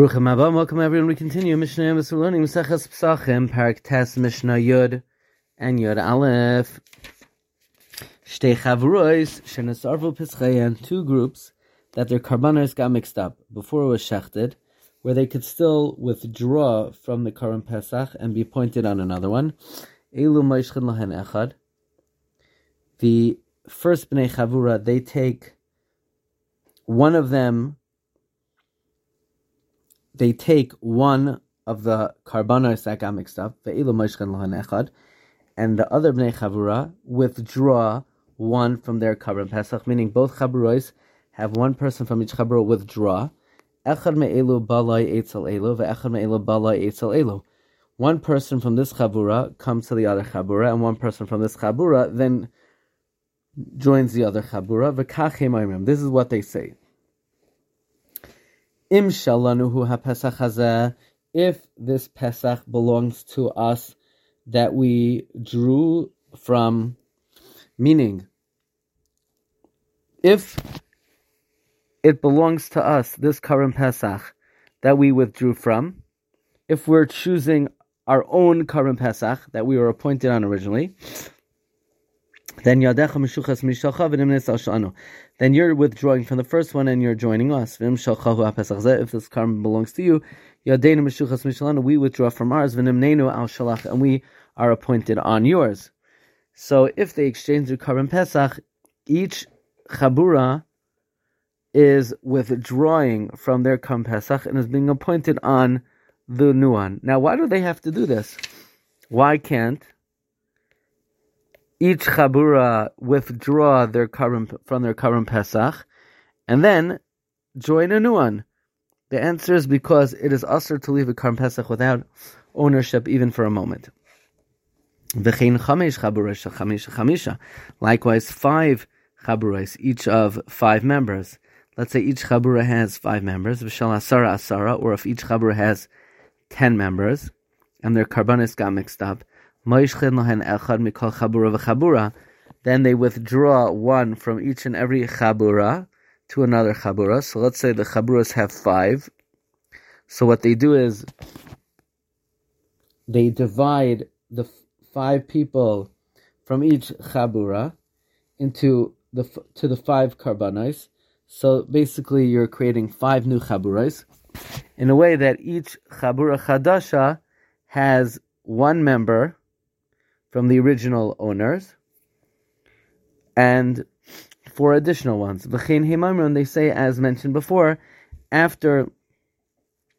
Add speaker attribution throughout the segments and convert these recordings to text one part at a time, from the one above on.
Speaker 1: Bruchim Abba, welcome everyone. We continue Mishnah Yomis. We're learning Maseches Pesachim, Perek Tes Mishnah Yud and Yud Aleph. Shtei Chavrois, Shenasarvu Peschayan, two groups that their karbanos got mixed up before it was shechted, where they could still withdraw from the current Pesach and be pointed on another one. Elu Maishchin Lahen Echad. The first Bnei Chavura, they take one of them they take one of the karbanos that got mixed up, and the other bnei chavura withdraw one from their karban pesach, meaning both chavuros have one person from each chavura withdraw. One person from this chavura comes to the other chabura, and one person from this chabura then joins the other chabura. This is what they say. Im shalanuhu ha-pesach hazeh, if this Pesach belongs to us that we drew from, meaning, if it belongs to us, this current Pesach that we withdrew from, if we're choosing our own current Pesach that we were appointed on originally, then yadecha meshuchas mishalcha v'nim Then you're withdrawing from the first one and you're joining us. If this karma belongs to you, yadeinu meshuchas mishalanu. We withdraw from ours. V'nim neinu al shalach, and we are appointed on yours. So if they exchange their karban pesach, each chabura is withdrawing from their karban pesach and is being appointed on the new one. Now, why do they have to do this? Why can't each chabura withdraw their current from their current Pesach, and then join a new one? The answer is because it is assur to leave a current Pesach without ownership even for a moment. Likewise, five chaburas, each of five members. Let's say each chabura has five members, v'shal asara asara, or if each chabura has ten members, and their karbanos got mixed up, then they withdraw one from each and every chabura to another chabura. So let's say the chaburas have five. So what they do is they divide the five people from each chabura into the to the five karbanos. So basically, you're creating five new chaburas in a way that each chabura chadasha has one member from the original owners, and four additional ones. V'chein they say, as mentioned before, after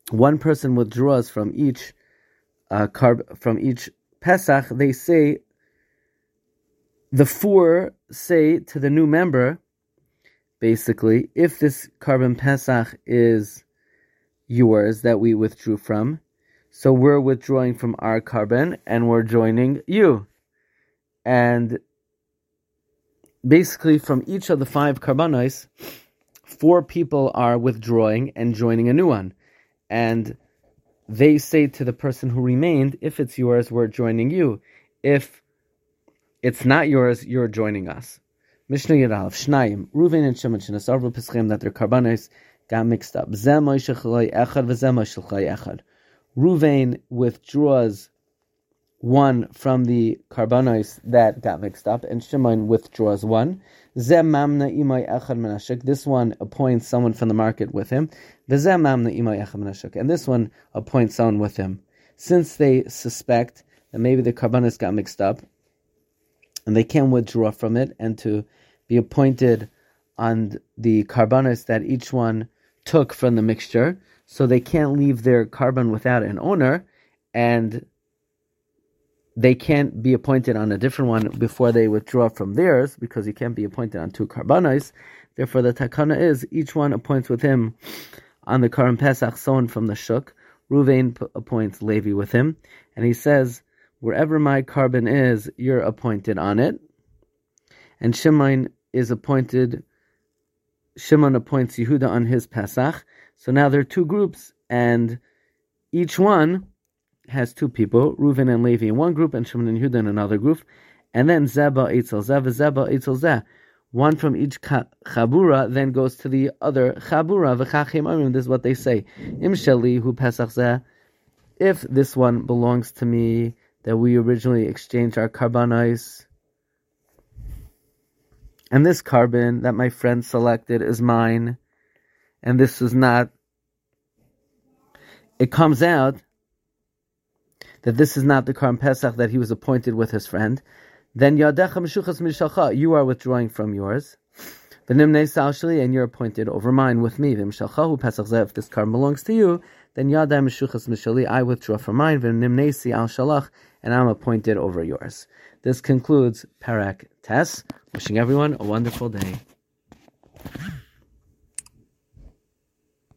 Speaker 1: one person withdraws from each uh, carb, from each Pesach, they say the four say to the new member, basically, if this karban Pesach is yours that we withdrew from, so we're withdrawing from our karban and we're joining you. And basically, from each of the five karbanos, four people are withdrawing and joining a new one. And they say to the person who remained, if it's yours, we're joining you. If it's not yours, you're joining us. Mishnah Yerav, Shnayim, Ruven and Shimon, Shinasarvu Peschem, that their karbanos got mixed up. Zem Echad, V'zem Echad. Reuven withdraws one from the karbanos that got mixed up, and Shimon withdraws one. This one appoints someone from the market with him. And this one appoints someone with him. Since they suspect that maybe the karbanos got mixed up, and they can withdraw from it and to be appointed on the karbanos that each one took from the mixture, so they can't leave their karban without an owner, and they can't be appointed on a different one before they withdraw from theirs, because you can't be appointed on two karbanos. Therefore, the takana is each one appoints with him on the Karban Pesach someone from the Shuk. Reuven appoints Levi with him, and he says, Wherever my karban is, you're appointed on it. And Shimon is appointed, Shimon appoints Yehuda on his Pesach, so now there are two groups, and each one has two people, Reuven and Levi in one group, and Shimon and Yehuda in another group. And then Zeba Eitzel Zeba Zeba Eitzel Zeh. one from each chabura then goes to the other chabura. V'chachim This is what they say. Pesach If this one belongs to me, that we originally exchanged our karbanos, and this karban that my friend selected is mine, and this is not. It comes out that this is not the Karban Pesach that he was appointed with his friend, then Yadecha Meshuchas Mishalcha, you are withdrawing from yours. The Salshali, and you're appointed over mine with me. V'mshalchahu Pesach if this car belongs to you, then Yadai Meshuchas Mishali, I withdraw from mine. V'nimnei Al Shalach, and I'm appointed over yours. This concludes Perek Tes. Wishing everyone a wonderful day.